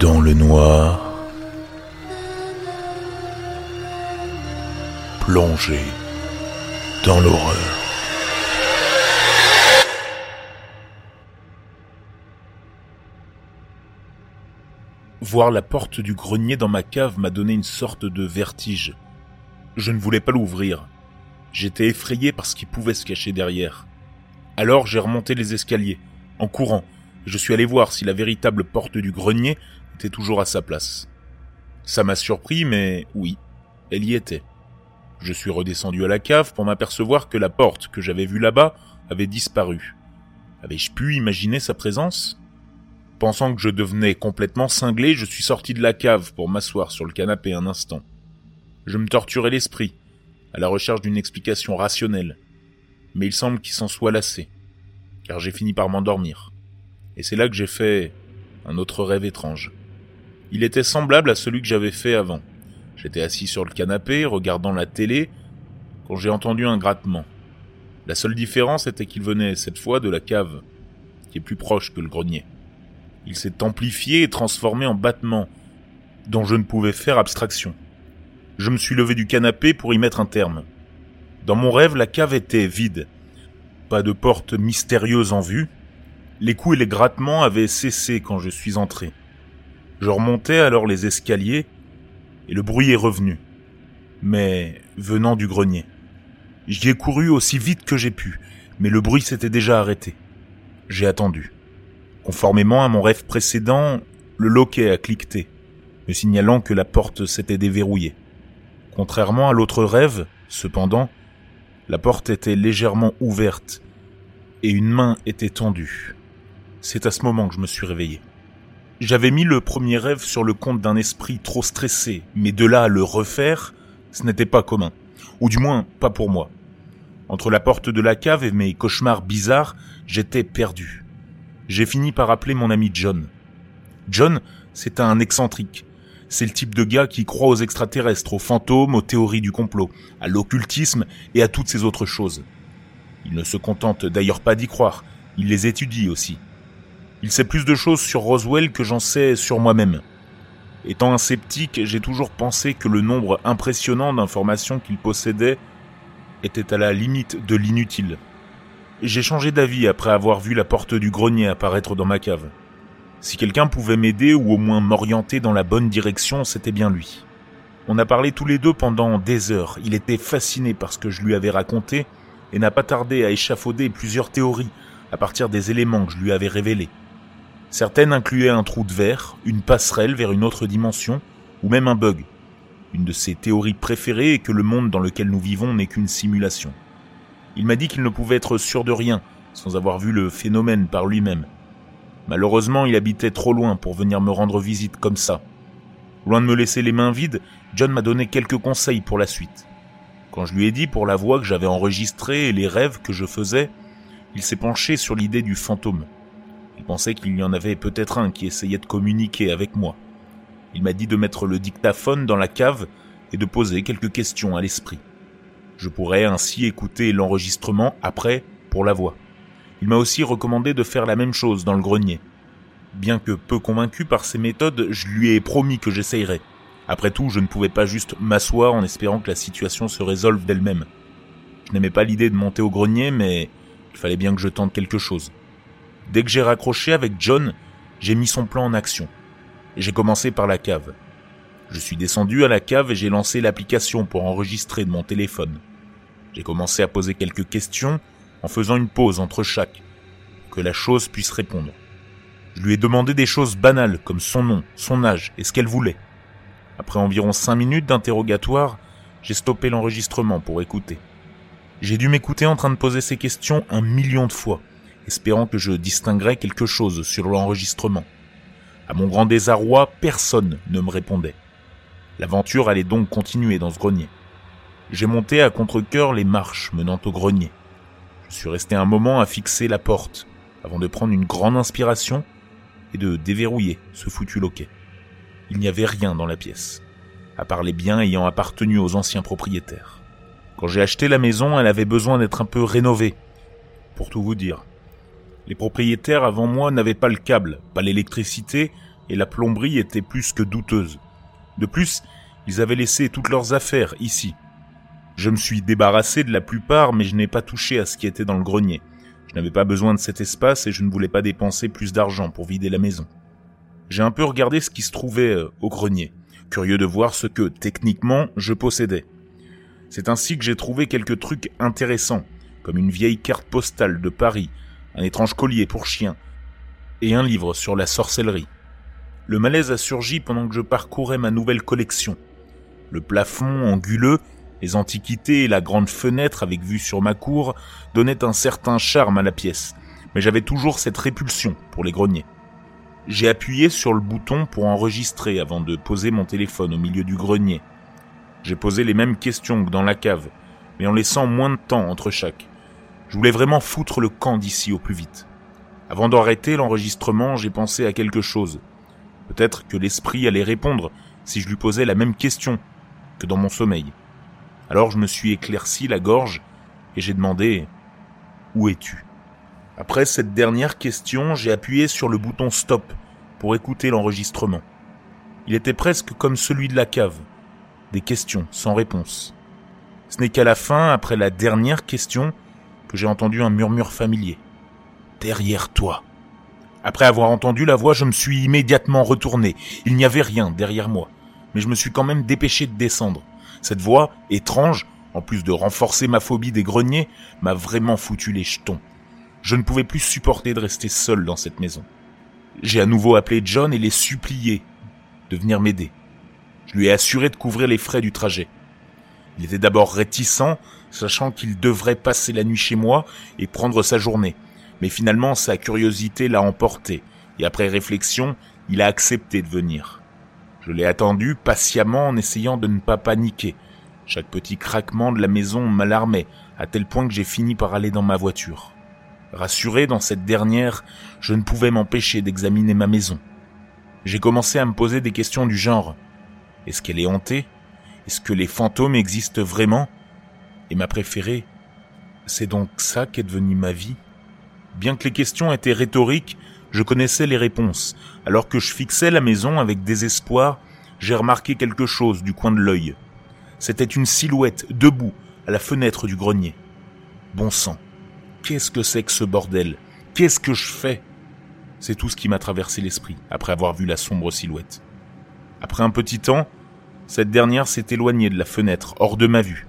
Dans le noir, plongé dans l'horreur. Voir la porte du grenier dans ma cave m'a donné une sorte de vertige. Je ne voulais pas l'ouvrir. J'étais effrayé par ce qui pouvait se cacher derrière. Alors j'ai remonté les escaliers, en courant, je suis allé voir si la véritable porte du grenier était toujours à sa place. Ça m'a surpris, mais oui, elle y était. Je suis redescendu à la cave pour m'apercevoir que la porte que j'avais vue là-bas avait disparu. Avais-je pu imaginer sa présence? Pensant que je devenais complètement cinglé, je suis sorti de la cave pour m'asseoir sur le canapé un instant. Je me torturais l'esprit, à la recherche d'une explication rationnelle. Mais il semble qu'il s'en soit lassé, car j'ai fini par m'endormir. Et c'est là que j'ai fait un autre rêve étrange. Il était semblable à celui que j'avais fait avant. J'étais assis sur le canapé, regardant la télé, quand j'ai entendu un grattement. La seule différence était qu'il venait cette fois de la cave, qui est plus proche que le grenier. Il s'est amplifié et transformé en battement, dont je ne pouvais faire abstraction. Je me suis levé du canapé pour y mettre un terme. Dans mon rêve, la cave était vide. Pas de porte mystérieuse en vue. Les coups et les grattements avaient cessé quand je suis entré. Je remontais alors les escaliers et le bruit est revenu, mais venant du grenier. J'y ai couru aussi vite que j'ai pu, mais le bruit s'était déjà arrêté. J'ai attendu. Conformément à mon rêve précédent, le loquet a cliqueté, me signalant que la porte s'était déverrouillée. Contrairement à l'autre rêve, cependant, la porte était légèrement ouverte et une main était tendue. C'est à ce moment que je me suis réveillé. J'avais mis le premier rêve sur le compte d'un esprit trop stressé, mais de là à le refaire, ce n'était pas commun. Ou du moins, pas pour moi. Entre la porte de la cave et mes cauchemars bizarres, j'étais perdu j'ai fini par appeler mon ami John. John, c'est un excentrique. C'est le type de gars qui croit aux extraterrestres, aux fantômes, aux théories du complot, à l'occultisme et à toutes ces autres choses. Il ne se contente d'ailleurs pas d'y croire, il les étudie aussi. Il sait plus de choses sur Roswell que j'en sais sur moi-même. Étant un sceptique, j'ai toujours pensé que le nombre impressionnant d'informations qu'il possédait était à la limite de l'inutile. J'ai changé d'avis après avoir vu la porte du grenier apparaître dans ma cave. Si quelqu'un pouvait m'aider ou au moins m'orienter dans la bonne direction, c'était bien lui. On a parlé tous les deux pendant des heures. Il était fasciné par ce que je lui avais raconté et n'a pas tardé à échafauder plusieurs théories à partir des éléments que je lui avais révélés. Certaines incluaient un trou de verre, une passerelle vers une autre dimension, ou même un bug. Une de ses théories préférées est que le monde dans lequel nous vivons n'est qu'une simulation. Il m'a dit qu'il ne pouvait être sûr de rien, sans avoir vu le phénomène par lui-même. Malheureusement, il habitait trop loin pour venir me rendre visite comme ça. Loin de me laisser les mains vides, John m'a donné quelques conseils pour la suite. Quand je lui ai dit pour la voix que j'avais enregistrée et les rêves que je faisais, il s'est penché sur l'idée du fantôme. Il pensait qu'il y en avait peut-être un qui essayait de communiquer avec moi. Il m'a dit de mettre le dictaphone dans la cave et de poser quelques questions à l'esprit. Je pourrais ainsi écouter l'enregistrement après pour la voix. Il m'a aussi recommandé de faire la même chose dans le grenier. Bien que peu convaincu par ces méthodes, je lui ai promis que j'essayerais. Après tout, je ne pouvais pas juste m'asseoir en espérant que la situation se résolve d'elle-même. Je n'aimais pas l'idée de monter au grenier, mais il fallait bien que je tente quelque chose. Dès que j'ai raccroché avec John, j'ai mis son plan en action. J'ai commencé par la cave. Je suis descendu à la cave et j'ai lancé l'application pour enregistrer de mon téléphone. J'ai commencé à poser quelques questions en faisant une pause entre chaque, pour que la chose puisse répondre. Je lui ai demandé des choses banales comme son nom, son âge et ce qu'elle voulait. Après environ cinq minutes d'interrogatoire, j'ai stoppé l'enregistrement pour écouter. J'ai dû m'écouter en train de poser ces questions un million de fois, espérant que je distinguerais quelque chose sur l'enregistrement. À mon grand désarroi, personne ne me répondait. L'aventure allait donc continuer dans ce grenier. J'ai monté à contre-coeur les marches menant au grenier. Je suis resté un moment à fixer la porte, avant de prendre une grande inspiration et de déverrouiller ce foutu loquet. Il n'y avait rien dans la pièce, à part les biens ayant appartenu aux anciens propriétaires. Quand j'ai acheté la maison, elle avait besoin d'être un peu rénovée, pour tout vous dire. Les propriétaires avant moi n'avaient pas le câble, pas l'électricité, et la plomberie était plus que douteuse. De plus, ils avaient laissé toutes leurs affaires ici. Je me suis débarrassé de la plupart, mais je n'ai pas touché à ce qui était dans le grenier. Je n'avais pas besoin de cet espace et je ne voulais pas dépenser plus d'argent pour vider la maison. J'ai un peu regardé ce qui se trouvait euh, au grenier, curieux de voir ce que, techniquement, je possédais. C'est ainsi que j'ai trouvé quelques trucs intéressants, comme une vieille carte postale de Paris, un étrange collier pour chien, et un livre sur la sorcellerie. Le malaise a surgi pendant que je parcourais ma nouvelle collection. Le plafond anguleux, les antiquités et la grande fenêtre avec vue sur ma cour donnaient un certain charme à la pièce, mais j'avais toujours cette répulsion pour les greniers. J'ai appuyé sur le bouton pour enregistrer avant de poser mon téléphone au milieu du grenier. J'ai posé les mêmes questions que dans la cave, mais en laissant moins de temps entre chaque. Je voulais vraiment foutre le camp d'ici au plus vite. Avant d'arrêter l'enregistrement, j'ai pensé à quelque chose. Peut-être que l'esprit allait répondre si je lui posais la même question que dans mon sommeil. Alors je me suis éclairci la gorge et j'ai demandé ⁇ Où es-tu ?⁇ Après cette dernière question, j'ai appuyé sur le bouton Stop pour écouter l'enregistrement. Il était presque comme celui de la cave. Des questions sans réponse. Ce n'est qu'à la fin, après la dernière question, que j'ai entendu un murmure familier. Derrière toi. Après avoir entendu la voix, je me suis immédiatement retourné. Il n'y avait rien derrière moi. Mais je me suis quand même dépêché de descendre. Cette voix, étrange, en plus de renforcer ma phobie des greniers, m'a vraiment foutu les jetons. Je ne pouvais plus supporter de rester seul dans cette maison. J'ai à nouveau appelé John et les supplié de venir m'aider. Je lui ai assuré de couvrir les frais du trajet. Il était d'abord réticent, sachant qu'il devrait passer la nuit chez moi et prendre sa journée. Mais finalement, sa curiosité l'a emporté, et après réflexion, il a accepté de venir. Je l'ai attendu patiemment en essayant de ne pas paniquer. Chaque petit craquement de la maison m'alarmait, à tel point que j'ai fini par aller dans ma voiture. Rassuré dans cette dernière, je ne pouvais m'empêcher d'examiner ma maison. J'ai commencé à me poser des questions du genre. Est-ce qu'elle est hantée? Est-ce que les fantômes existent vraiment? Et ma préférée, c'est donc ça qu'est devenue ma vie Bien que les questions étaient rhétoriques, je connaissais les réponses. Alors que je fixais la maison avec désespoir, j'ai remarqué quelque chose du coin de l'œil. C'était une silhouette debout à la fenêtre du grenier. Bon sang, qu'est-ce que c'est que ce bordel? Qu'est-ce que je fais? C'est tout ce qui m'a traversé l'esprit après avoir vu la sombre silhouette. Après un petit temps, cette dernière s'est éloignée de la fenêtre, hors de ma vue.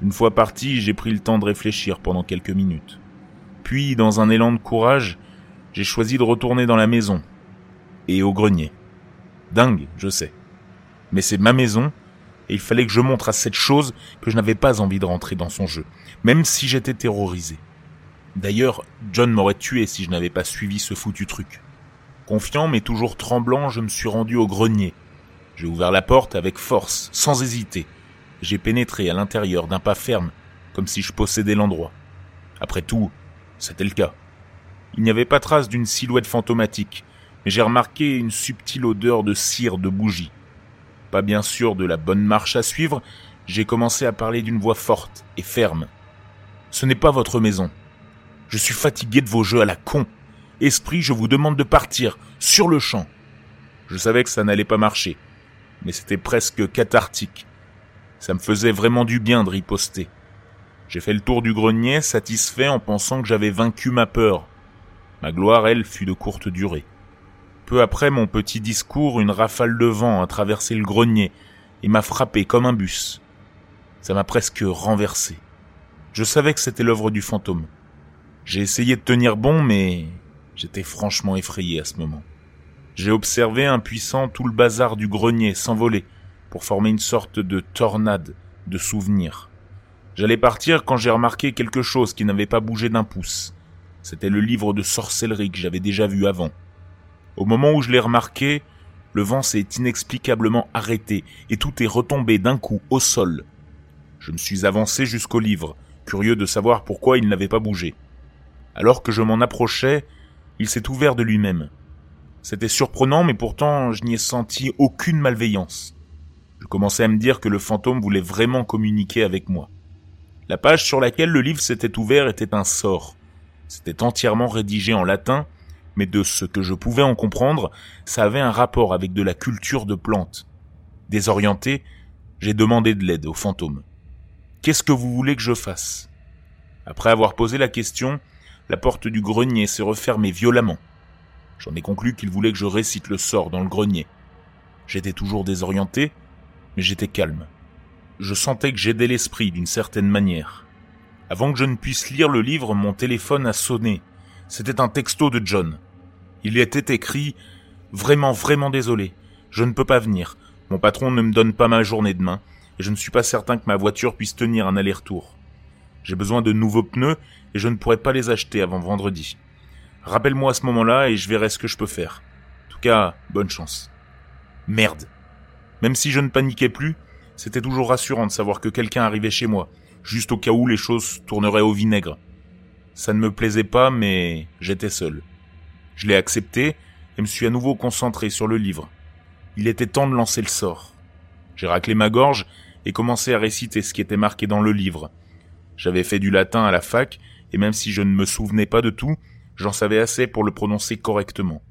Une fois parti, j'ai pris le temps de réfléchir pendant quelques minutes. Puis, dans un élan de courage, j'ai choisi de retourner dans la maison et au grenier. Dingue, je sais. Mais c'est ma maison et il fallait que je montre à cette chose que je n'avais pas envie de rentrer dans son jeu, même si j'étais terrorisé. D'ailleurs, John m'aurait tué si je n'avais pas suivi ce foutu truc. Confiant mais toujours tremblant, je me suis rendu au grenier. J'ai ouvert la porte avec force, sans hésiter. J'ai pénétré à l'intérieur d'un pas ferme, comme si je possédais l'endroit. Après tout, c'était le cas. Il n'y avait pas trace d'une silhouette fantomatique, mais j'ai remarqué une subtile odeur de cire de bougie. Pas bien sûr de la bonne marche à suivre, j'ai commencé à parler d'une voix forte et ferme. Ce n'est pas votre maison. Je suis fatigué de vos jeux à la con. Esprit, je vous demande de partir, sur le champ. Je savais que ça n'allait pas marcher, mais c'était presque cathartique. Ça me faisait vraiment du bien de riposter. J'ai fait le tour du grenier, satisfait en pensant que j'avais vaincu ma peur. Ma gloire, elle, fut de courte durée. Peu après mon petit discours, une rafale de vent a traversé le grenier et m'a frappé comme un bus. Ça m'a presque renversé. Je savais que c'était l'œuvre du fantôme. J'ai essayé de tenir bon, mais j'étais franchement effrayé à ce moment. J'ai observé impuissant tout le bazar du grenier s'envoler pour former une sorte de tornade de souvenirs. J'allais partir quand j'ai remarqué quelque chose qui n'avait pas bougé d'un pouce. C'était le livre de sorcellerie que j'avais déjà vu avant. Au moment où je l'ai remarqué, le vent s'est inexplicablement arrêté et tout est retombé d'un coup au sol. Je me suis avancé jusqu'au livre, curieux de savoir pourquoi il n'avait pas bougé. Alors que je m'en approchais, il s'est ouvert de lui-même. C'était surprenant, mais pourtant je n'y ai senti aucune malveillance. Je commençais à me dire que le fantôme voulait vraiment communiquer avec moi. La page sur laquelle le livre s'était ouvert était un sort. C'était entièrement rédigé en latin, mais de ce que je pouvais en comprendre, ça avait un rapport avec de la culture de plantes. Désorienté, j'ai demandé de l'aide au fantôme. Qu'est-ce que vous voulez que je fasse? Après avoir posé la question, la porte du grenier s'est refermée violemment. J'en ai conclu qu'il voulait que je récite le sort dans le grenier. J'étais toujours désorienté, mais j'étais calme. Je sentais que j'aidais l'esprit d'une certaine manière. Avant que je ne puisse lire le livre, mon téléphone a sonné. C'était un texto de John. Il y était écrit Vraiment, vraiment désolé. Je ne peux pas venir. Mon patron ne me donne pas ma journée demain, et je ne suis pas certain que ma voiture puisse tenir un aller-retour. J'ai besoin de nouveaux pneus, et je ne pourrai pas les acheter avant vendredi. Rappelle-moi à ce moment-là, et je verrai ce que je peux faire. En tout cas, bonne chance. Merde. Même si je ne paniquais plus, c'était toujours rassurant de savoir que quelqu'un arrivait chez moi, juste au cas où les choses tourneraient au vinaigre. Ça ne me plaisait pas, mais j'étais seul. Je l'ai accepté et me suis à nouveau concentré sur le livre. Il était temps de lancer le sort. J'ai raclé ma gorge et commencé à réciter ce qui était marqué dans le livre. J'avais fait du latin à la fac, et même si je ne me souvenais pas de tout, j'en savais assez pour le prononcer correctement.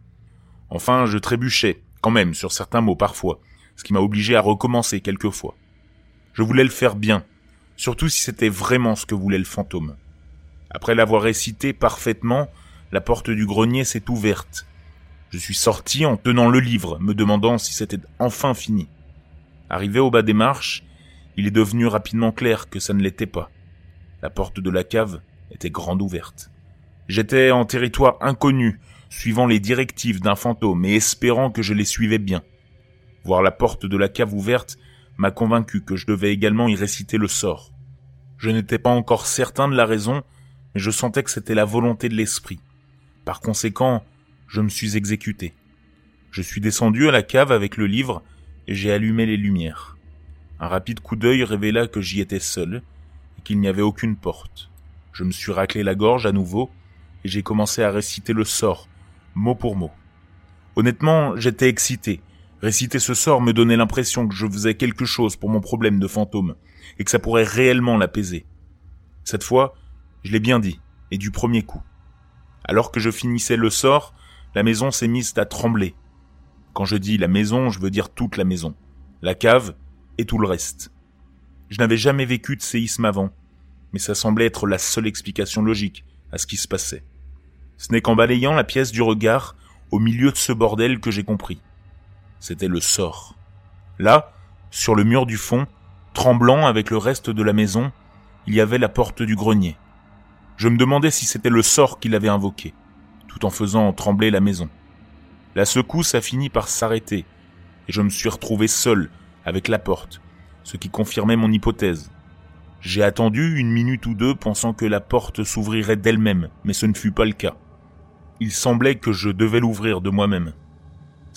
Enfin, je trébuchais, quand même, sur certains mots parfois, ce qui m'a obligé à recommencer quelquefois. Je voulais le faire bien, surtout si c'était vraiment ce que voulait le fantôme. Après l'avoir récité parfaitement, la porte du grenier s'est ouverte. Je suis sorti en tenant le livre, me demandant si c'était enfin fini. Arrivé au bas des marches, il est devenu rapidement clair que ça ne l'était pas. La porte de la cave était grande ouverte. J'étais en territoire inconnu, suivant les directives d'un fantôme et espérant que je les suivais bien. Voir la porte de la cave ouverte m'a convaincu que je devais également y réciter le sort. Je n'étais pas encore certain de la raison, mais je sentais que c'était la volonté de l'esprit. Par conséquent, je me suis exécuté. Je suis descendu à la cave avec le livre et j'ai allumé les lumières. Un rapide coup d'œil révéla que j'y étais seul et qu'il n'y avait aucune porte. Je me suis raclé la gorge à nouveau et j'ai commencé à réciter le sort, mot pour mot. Honnêtement, j'étais excité. Réciter ce sort me donnait l'impression que je faisais quelque chose pour mon problème de fantôme et que ça pourrait réellement l'apaiser. Cette fois, je l'ai bien dit, et du premier coup. Alors que je finissais le sort, la maison s'est mise à trembler. Quand je dis la maison, je veux dire toute la maison. La cave et tout le reste. Je n'avais jamais vécu de séisme avant, mais ça semblait être la seule explication logique à ce qui se passait. Ce n'est qu'en balayant la pièce du regard, au milieu de ce bordel, que j'ai compris. C'était le sort. Là, sur le mur du fond, tremblant avec le reste de la maison, il y avait la porte du grenier. Je me demandais si c'était le sort qu'il avait invoqué, tout en faisant trembler la maison. La secousse a fini par s'arrêter, et je me suis retrouvé seul avec la porte, ce qui confirmait mon hypothèse. J'ai attendu une minute ou deux pensant que la porte s'ouvrirait d'elle-même, mais ce ne fut pas le cas. Il semblait que je devais l'ouvrir de moi-même.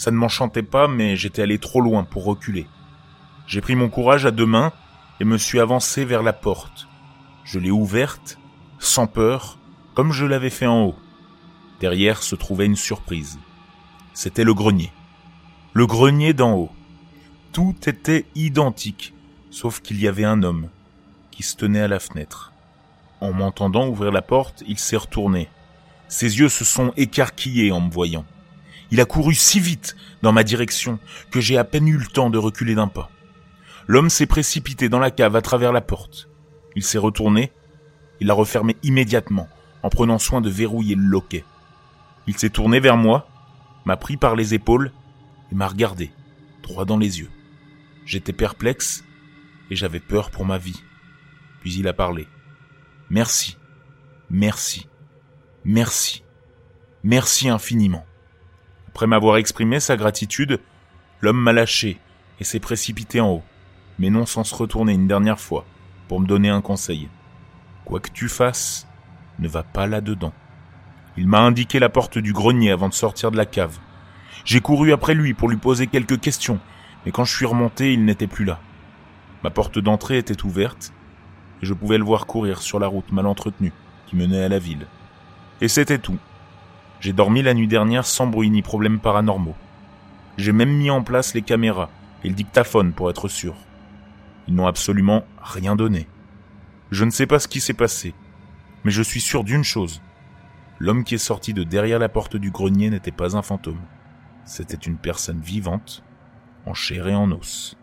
Ça ne m'enchantait pas, mais j'étais allé trop loin pour reculer. J'ai pris mon courage à deux mains et me suis avancé vers la porte. Je l'ai ouverte sans peur, comme je l'avais fait en haut. Derrière se trouvait une surprise. C'était le grenier. Le grenier d'en haut. Tout était identique, sauf qu'il y avait un homme qui se tenait à la fenêtre. En m'entendant ouvrir la porte, il s'est retourné. Ses yeux se sont écarquillés en me voyant. Il a couru si vite dans ma direction que j'ai à peine eu le temps de reculer d'un pas. L'homme s'est précipité dans la cave à travers la porte. Il s'est retourné il l'a refermé immédiatement, en prenant soin de verrouiller le loquet. Il s'est tourné vers moi, m'a pris par les épaules et m'a regardé, droit dans les yeux. J'étais perplexe et j'avais peur pour ma vie. Puis il a parlé. Merci, merci, merci, merci infiniment. Après m'avoir exprimé sa gratitude, l'homme m'a lâché et s'est précipité en haut, mais non sans se retourner une dernière fois pour me donner un conseil. Quoi que tu fasses, ne va pas là-dedans. Il m'a indiqué la porte du grenier avant de sortir de la cave. J'ai couru après lui pour lui poser quelques questions, mais quand je suis remonté, il n'était plus là. Ma porte d'entrée était ouverte, et je pouvais le voir courir sur la route mal entretenue qui menait à la ville. Et c'était tout. J'ai dormi la nuit dernière sans bruit ni problème paranormaux. J'ai même mis en place les caméras et le dictaphone pour être sûr. Ils n'ont absolument rien donné. Je ne sais pas ce qui s'est passé, mais je suis sûr d'une chose. L'homme qui est sorti de derrière la porte du grenier n'était pas un fantôme. C'était une personne vivante, en chair et en os.